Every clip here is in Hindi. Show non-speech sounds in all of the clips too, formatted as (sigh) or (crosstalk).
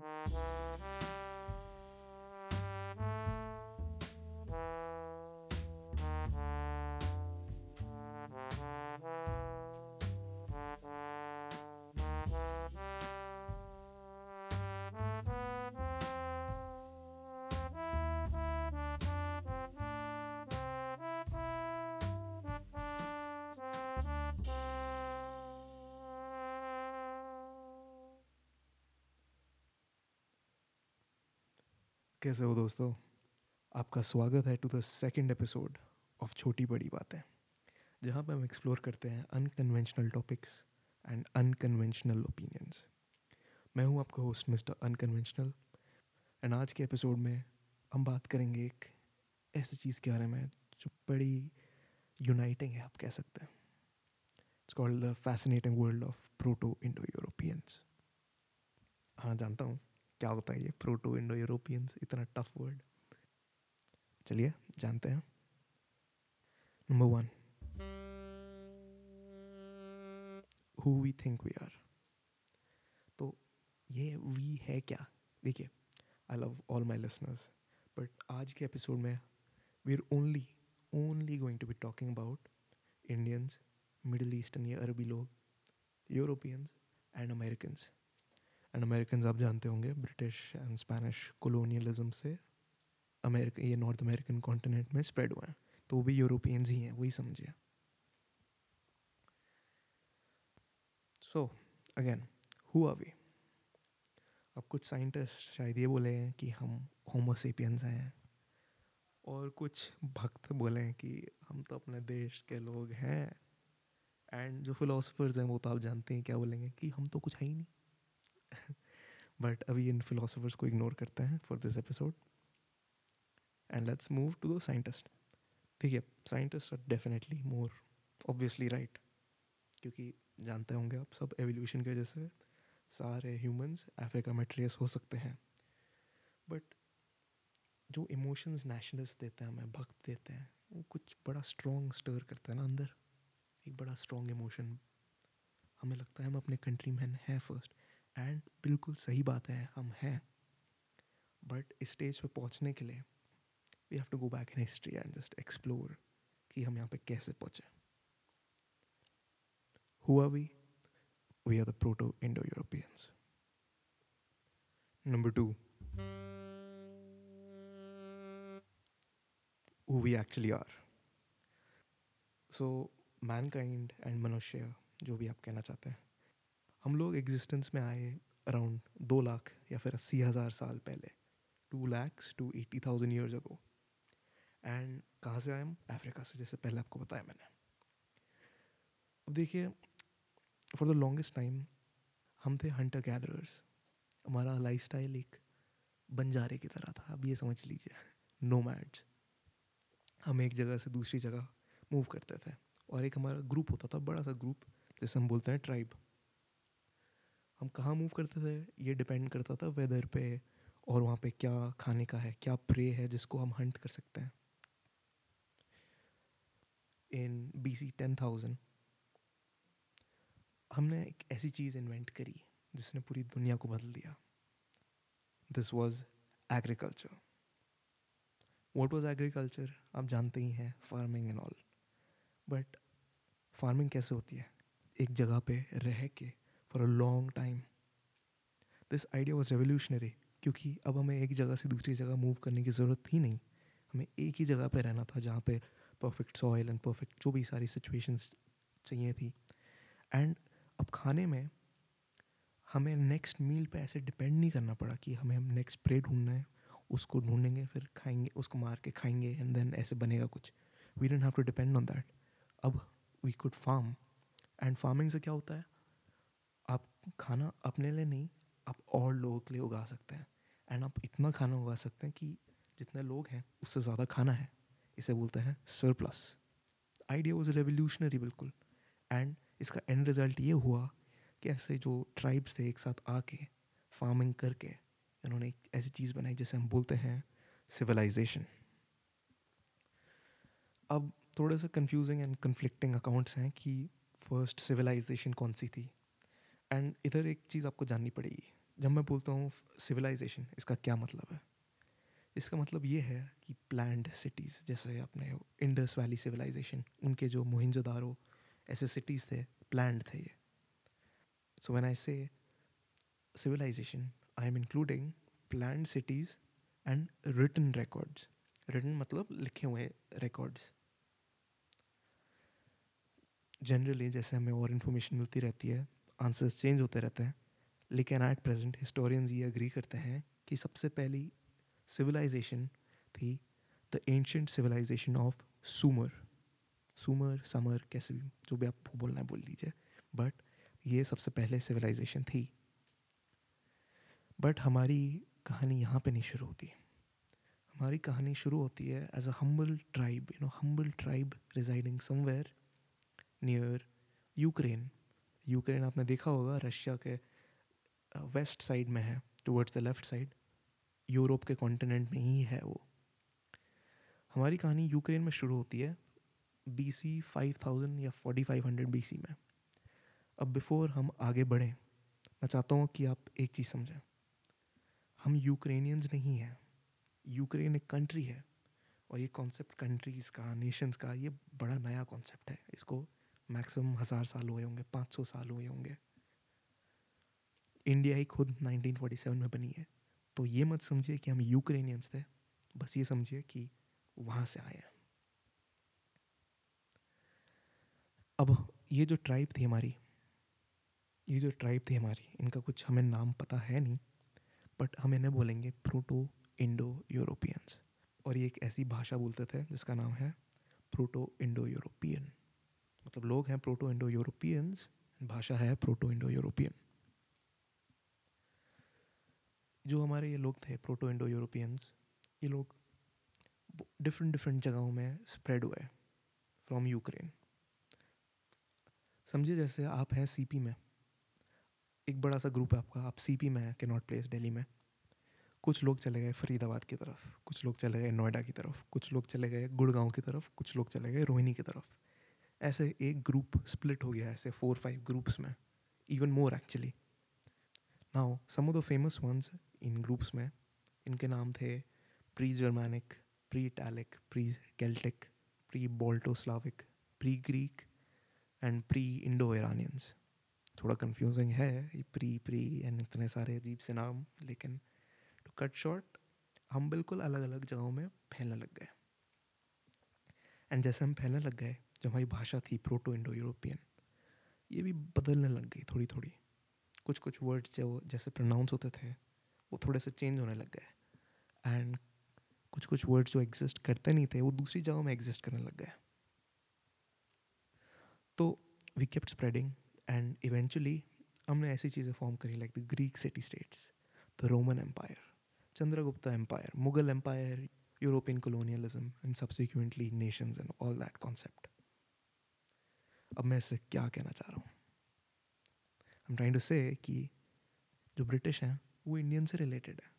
Bye. कैसे हो दोस्तों? आपका स्वागत है to the second episode of छोटी बड़ी बातें जहाँ पर हम एक्सप्लोर करते हैं unconventional topics and unconventional opinions मैं हूँ आपका होस्ट मिस्टर अनकन्वेंशनल एंड आज के एपिसोड में हम बात करेंगे एक ऐसी चीज़ के बारे में जो बड़ी यूनाइटिंग है, आप कह सकते हैं। It's called the fascinating world of proto Indo Europeans हाँ जानता हूँ। क्या होता है ये, प्रोटो, इंडो, यूरोपियंस, इतना टफ वर्ड चलिए, जानते हैं। Number one who we think we are तो ये वी है क्या? देखिए I love all my listeners but आज के एपिसोड में we are only only going to be talking about Indians Middle Eastern या, अरबी लोग Europeans and Americans and American आप जानते होंगे ब्रिटिश एंड स्पेनिश कोलोनियलिज्म से अमेरिका ये नॉर्थ अमेरिकन कॉन्टिनेंट में स्प्रेड हुए हैं। तो वो भी यूरोपियंस ही हैं, वही समझिए। So again who are we अब कुछ साइंटिस्ट शायद ये बोले हैं कि हम होमोसेपियंस हैं। और कुछ भक्त बोले हैं कि हम तो अपने देश के लोग हैं। एंड जो फिलोसफर्स हैं, वो तो आप जानते हैं, क्या बोलेंगे कि हम तो कुछ है ही नहीं। बट अभी इन फिलोसफर्स को इग्नोर करते हैं for this episode and let's move to the scientist ठीक है scientist are definitely more obviously right क्योंकि जानते होंगे आप सब एवोल्यूशन की वजह से सारे ह्यूमंस अफ्रीका में ट्रेस हो सकते हैं. बट जो इमोशंस नेशनलिस्ट देते हैं, हमें भक्त देते हैं, वो कुछ बड़ा स्ट्रॉन्ग स्टर करते हैं ना अंदर. एक बड़ा स्ट्रॉन्ग इमोशन हमें लगता है हम अपने कंट्री मैन हैं फ़र्स्ट एंड बिल्कुल सही बात है हम हैं। बट इस स्टेज पे पहुँचने के लिए we have to go back in history and just explore कि हम यहाँ पे कैसे पहुँचे। हुआ we we are the proto Indo Europeans number two who we actually are. So, mankind and मनुष्य जो भी आप कहना चाहते हैं। हम लोग एग्जिस्टेंस में आए अराउंड दो लाख या फिर अस्सी हज़ार साल पहले two lakhs to eighty thousand years ago and कहाँ से आए हम? अफ्रीका से, जैसे पहले आपको बताया मैंने। अब देखिए फॉर द लॉन्गेस्ट टाइम हम थे हंटर गैदरर्स हमारा लाइफ स्टाइल एक बंजारे की तरह था अब ये समझ लीजिए नो मैड्स हम एक जगह से दूसरी जगह मूव करते थे और एक हमारा ग्रुप होता था, बड़ा सा ग्रुप जैसे हम बोलते हैं ट्राइब हम कहाँ मूव करते थे, ये डिपेंड करता था वेदर पे और वहाँ पे क्या खाने का है, क्या प्रे है जिसको हम हंट कर सकते हैं। In B C ten thousand हमने एक ऐसी चीज़ इन्वेंट करी जिसने पूरी दुनिया को बदल दिया। This was agriculture what was agriculture आप जानते ही हैं farming and all but farming कैसे होती है? एक जगह पे रह के for a long time this idea was revolutionary क्योंकि अब हमें एक जगह से दूसरी जगह मूव करने की ज़रूरत ही नहीं। हमें एक ही जगह पे रहना था जहाँ पे परफेक्ट सॉइल एंड परफेक्ट जो भी सारी सिचुएशंस चाहिए थी। एंड अब खाने में हमें नेक्स्ट मील पे ऐसे डिपेंड नहीं करना पड़ा कि हमें हम नेक्स्ट प्रे ढूंढना है, उसको ढूंढेंगे, फिर खाएँगे, उसको मार के खाएँगे एंड देन ऐसे बनेगा कुछ। We don't have to depend on that अब we could farm and farming से क्या होता है? खाना अपने लिए नहीं, आप और लोगों के लिए उगा सकते हैं। एंड आप इतना खाना उगा सकते हैं कि जितने लोग हैं, उससे ज़्यादा खाना है। इसे बोलते हैं surplus idea was revolutionary बिल्कुल। एंड इसका एंड रिज़ल्ट ये हुआ कि ऐसे जो ट्राइब्स थे एक साथ आके फ़ार्मिंग करके, इन्होंने एक ऐसी चीज़ बनाई जिसे हम बोलते हैं सिविलाइजेशन अब थोड़े से कंफ्यूजिंग एंड कन्फ्लिक्टिंग अकाउंट्स हैं कि फ़र्स्ट सिविलाइजेशन कौन सी थी? एंड इधर एक चीज़ आपको जाननी पड़ेगी। जब मैं बोलता हूँ सिविलाइजेशन इसका क्या मतलब है? इसका मतलब ये है कि प्लैंड सिटीज़ जैसे अपने इंडस वैली सिविलाइजेशन उनके जो मोहिंजोदारो, ऐसे सिटीज़ थे प्लैंड थे ये। So when I say civilisation I am including planned cities and written records Written मतलब लिखे हुए रिकॉर्ड्स जनरली जैसे हमें और इन्फॉर्मेशन मिलती रहती है आंसर्स चेंज होते रहते हैं, लेकिन एट प्रेजेंट हिस्टोरियंस ये अग्री करते हैं कि सबसे पहली सिविलाइजेशन थी द एंशंट सिविलाइजेशन ऑफ़ सुमर सुमर समर कैसे भी, जो भी आप बोलना है बोल लीजिए बट ये सबसे पहले सिविलाइजेशन थी। बट हमारी कहानी यहाँ पे नहीं शुरू होती हमारी कहानी शुरू होती है as a humble tribe you know humble tribe residing somewhere near Ukraine Ukraine, आपने देखा होगा, रशिया के वेस्ट साइड में है towards the left side Europe के कॉन्टिनेंट में ही है वो। हमारी कहानी यूक्रेन में शुरू होती है बी सी फाइव थाउज़ेंड या forty five hundred B C में। अब बिफोर हम आगे बढ़ें, मैं चाहता हूँ कि आप एक चीज़ समझें। हम यूक्रेनियंस नहीं हैं, यूक्रेन एक कंट्री है और ये कॉन्सेप्ट कंट्रीज़ का नेशंस का, ये बड़ा नया कॉन्सेप्ट है, इसको मैक्सिमम हज़ार साल हुए होंगे, पाँच सौ साल हुए होंगे। इंडिया ही खुद 1947 में बनी है। तो ये मत समझिए कि हम यूक्रेनियंस थे, बस ये समझिए कि वहाँ से आए हैं। अब ये जो ट्राइब थी हमारी, ये जो ट्राइब थी हमारी, इनका कुछ हमें नाम पता है नहीं बट हम इन्हें बोलेंगे प्रोटो इंडो यूरोपियंस। और ये एक ऐसी भाषा बोलते थे जिसका नाम है प्रोटो इंडो यूरोपियन। मतलब लोग हैं प्रोटो इंडो यूरोपियंस भाषा है प्रोटो इंडो यूरोपियन जो हमारे ये लोग थे प्रोटो इंडो यूरोपियंस ये लोग डिफरेंट डिफरेंट जगहों में स्प्रेड हुए फ्रॉम यूक्रेन समझिए जैसे आप हैं सीपी में, एक बड़ा सा ग्रुप है आपका, आप सी पी में है के नॉट प्लेस दिल्ली में। कुछ लोग चले गए फरीदाबाद की तरफ़, कुछ लोग चले गए नोएडा की तरफ़, कुछ लोग चले गए गुड़गांव की तरफ़, कुछ लोग चले गए रोहिणी की तरफ़। ऐसे एक ग्रुप स्प्लिट हो गया ऐसे फोर फाइव ग्रुप्स में even more actually now some of the famous ones in groups में, इनके नाम थे pre Germanic pre Italic pre Celtic pre Balto Slavic pre Greek and pre Indo Iranians थोड़ा कंफ्यूजिंग है, ये प्री प्री एंड इतने सारे अजीब से नाम, लेकिन टू कट शॉर्ट हम बिल्कुल अलग अलग जगहों में फैलने लग गए। एंड जैसे हम फैलने लग गए जो हमारी भाषा थी प्रोटो इंडो यूरोपियन ये भी बदलने लग गई थोड़ी थोड़ी कुछ कुछ वर्ड्स जो, जैसे प्रोनाउंस होते थे, वो थोड़े से चेंज होने लग गए। एंड कुछ कुछ वर्ड्स जो एग्जिस्ट करते नहीं थे, वो दूसरी जगह में एग्जिस्ट करने लग गए। तो we kept spreading and eventually हमने ऐसी चीज़ें फॉर्म करी like the Greek city states the Roman empire Chandragupta empire Mughal empire European colonialism and subsequently nations and all that concept. अब मैं इससे क्या कहना चाह रहा हूँ? हम ट्राइंग टू से कि जो ब्रिटिश हैं, वो इंडियन से रिलेटेड है।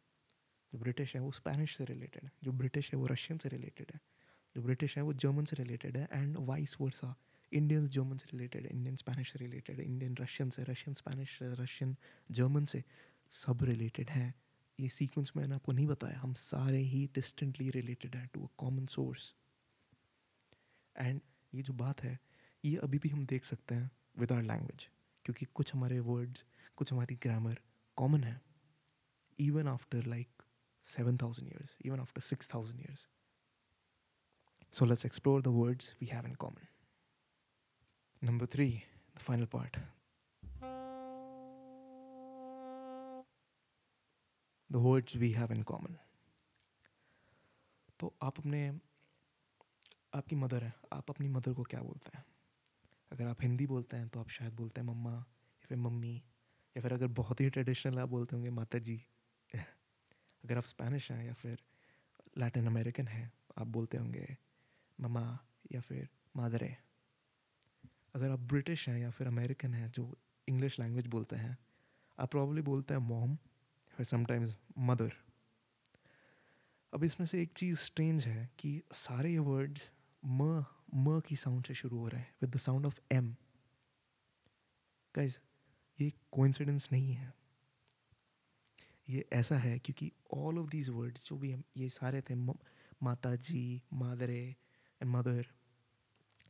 जो ब्रिटिश है, वो स्पेनिश से रिलेटेड है। जो ब्रिटिश है, वो रशियन से रिलेटेड है। जो ब्रिटिश है, वो जर्मन से रिलेटेड है and vice versa Indian German से रिलेटेड इंडियन स्पेनिश से रिलेटेड इंडियन रशियन से रशियन स्पेनिश से रशियन जर्मन से सब रिलेटेड हैं। ये सीक्वेंस मैंने आपको नहीं बताया। हम सारे ही डिस्टेंटली रिलेटेड हैं to a common source and ये जो बात है ये अभी भी हम देख सकते हैं विद आर लैंग्वेज क्योंकि कुछ हमारे वर्ड्स कुछ हमारी ग्रामर कॉमन है even after like seven thousand years even after six thousand years so let's explore the words we have in common number three the final part the words we have in common तो आप अपने, आपकी मदर है, आप अपनी मदर को क्या बोलते हैं? अगर आप हिंदी बोलते हैं तो आप शायद बोलते हैं मम्मा या फिर मम्मी या फिर अगर बहुत ही ट्रेडिशनल आप बोलते होंगे माता जी (laughs) अगर आप स्पेनिश हैं या फिर लैटिन अमेरिकन हैं, आप बोलते होंगे ममा या फिर मादरे। अगर आप ब्रिटिश हैं या फिर अमेरिकन हैं, जो इंग्लिश लैंग्वेज बोलते हैं, आप प्रॉब्ली बोलते हैं मॉम फिर समटाइम्स मदर अब इसमें से एक चीज़ स्ट्रेंज है कि सारे ये वर्ड्स म म की साउंड से शुरू हो रहे हैं with the sound of M guys ये कोइंसिडेंस नहीं है। ये ऐसा है क्योंकि ऑल ऑफ़ दीज वर्ड्स जो भी हम, ये सारे थे माता जी मादरे एंड मदर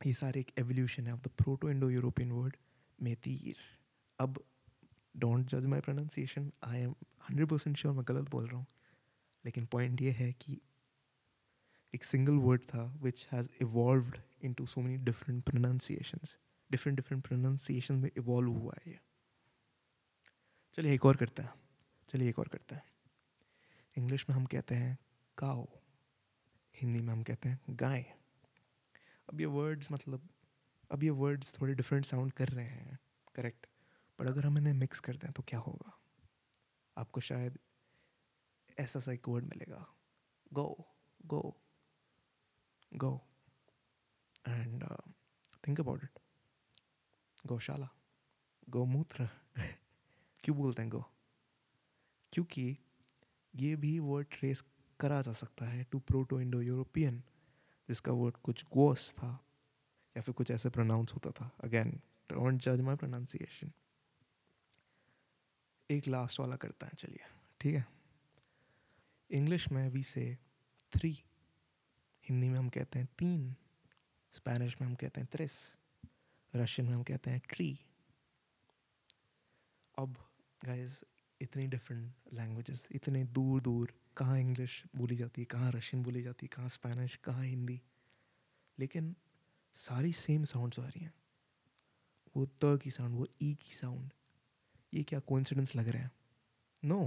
ये सारे एक एवोल्यूशन है of the proto Indo European word मेतीर। अब डोंट जज my pronunciation I am hundred percent sure मैं गलत बोल रहा हूँ। लेकिन पॉइंट ये है कि, एक सिंगल वर्ड था which has evolved into so many different pronunciations different different pronunciation में इवॉल्व हुआ है ये। चलिए एक और करते हैं। चलिए एक और करते हैं। इंग्लिश में हम कहते हैं काओ हिंदी में हम कहते हैं गाय। अब ये वर्ड्स मतलब अब ये वर्ड्स थोड़े डिफरेंट साउंड कर रहे हैं। करेक्ट बट अगर हम इन्हें मिक्स कर दें तो क्या होगा? आपको शायद ऐसा सा एक वर्ड मिलेगा। Go go go and think about it गौशाला गौमूत्र क्यों बोलते हैं गो क्योंकि ये भी वर्ड ट्रेस करा जा सकता है टू प्रोटो इंडो यूरोपियन जिसका वर्ड कुछ गोस था या फिर कुछ ऐसे प्रोनाउंस होता था अगेन डोंट जज माई प्रोनाउंसिएशन एक लास्ट वाला करता है चलिए ठीक है इंग्लिश में वी से थ्री हिंदी में हम कहते हैं तीन स्पेनिश में हम कहते हैं त्रिस, रशियन में हम कहते हैं ट्री। अब गाइस इतनी डिफरेंट लैंग्वेजेस इतने दूर दूर कहाँ इंग्लिश बोली जाती है, कहाँ रशियन बोली जाती है, कहाँ स्पेनिश कहाँ हिंदी लेकिन सारी सेम साउंड्स आ रही हैं। वो त की साउंड वो ई की साउंड ये क्या कोइंसिडेंस लग रहा है? No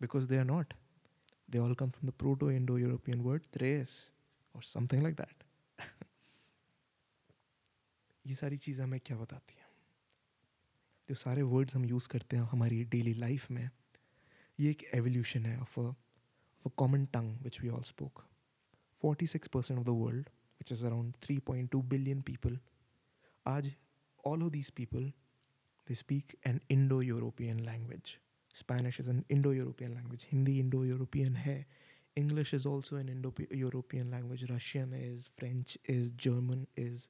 because they are not they all come from the proto Indo European word त्रेस और समथिंग लाइक दैट ये सारी चीज़ें हमें क्या बताती हैं? जो सारे वर्ड्स हम यूज़ करते हैं हमारी डेली लाइफ में, ये एक एवोल्यूशन है of a common tongue which we all spoke forty six percent of the world which is around three point two billion people आज all of this people they speak an Indo European language Spanish is an Indo European language Hindi Indo European है. English is also an Indo European language Russian is French is German is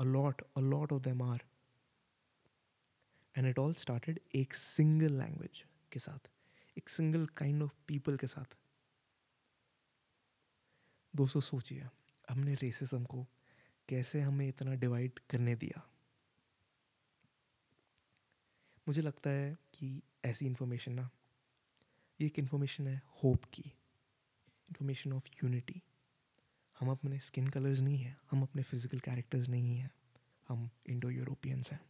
A lot, a lot of them are. And it all started एक single language के साथ एक single kind of people के साथ. दोस्तों सोचिए हमने रेसिज्म को कैसे हमें इतना डिवाइड करने दिया? मुझे लगता है कि ऐसी इन्फॉर्मेशन ना ये एक इन्फॉर्मेशन है होप की इन्फॉर्मेशन ऑफ़ यूनिटी हम अपने स्किन कलर्स नहीं हैं, हम अपने फ़िज़िकल कैरेक्टर्स नहीं हैं, हम इंडो यूरोपियंस हैं।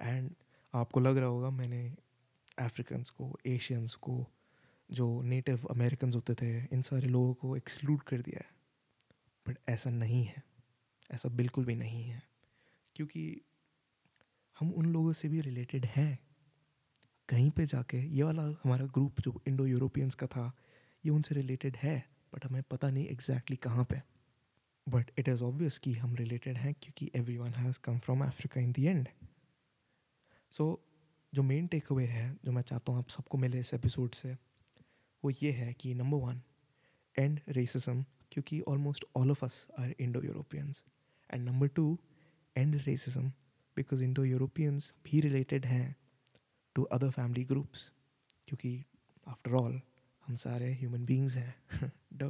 एंड आपको लग रहा होगा मैंने अफ्रीकन्स को एशियंस को, जो नेटिव अमेरिकन होते थे, इन सारे लोगों को एक्सक्लूड कर दिया है। बट ऐसा नहीं है, ऐसा बिल्कुल भी नहीं है। क्योंकि हम उन लोगों से भी रिलेटेड हैं। कहीं पे जाके, ये वाला हमारा ग्रुप जो इंडो यूरोपियंस का था, ये उनसे रिलेटेड है। बट हमें पता नहीं एग्जैक्टली exactly कहाँ पे। बट इट इज़ ऑब्वियस कि हम रिलेटेड हैं क्योंकि every one has come from Africa in the end so जो मेन टेक अवे है, जो मैं चाहता हूँ आप सबको मिले इस एपिसोड से, वो ये है कि नंबर वन एंड रेसिज्म क्योंकि almost all of us are Indo Europeans and number two and racism because Indo Europeans भी रिलेटेड हैं टू अदर फैमिली ग्रुप्स क्योंकि आफ्टर ऑल हम सारे ह्यूमन बींग्स हैं। Dough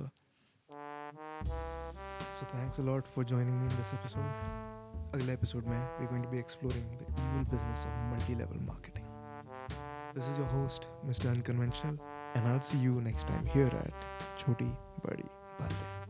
so thanks a lot for joining me in this episode अगले एपिसोड में we going to be exploring the evil business of multi level marketing this is your host mister unconventional and I see you next time here at छोटी बड़ी Batein.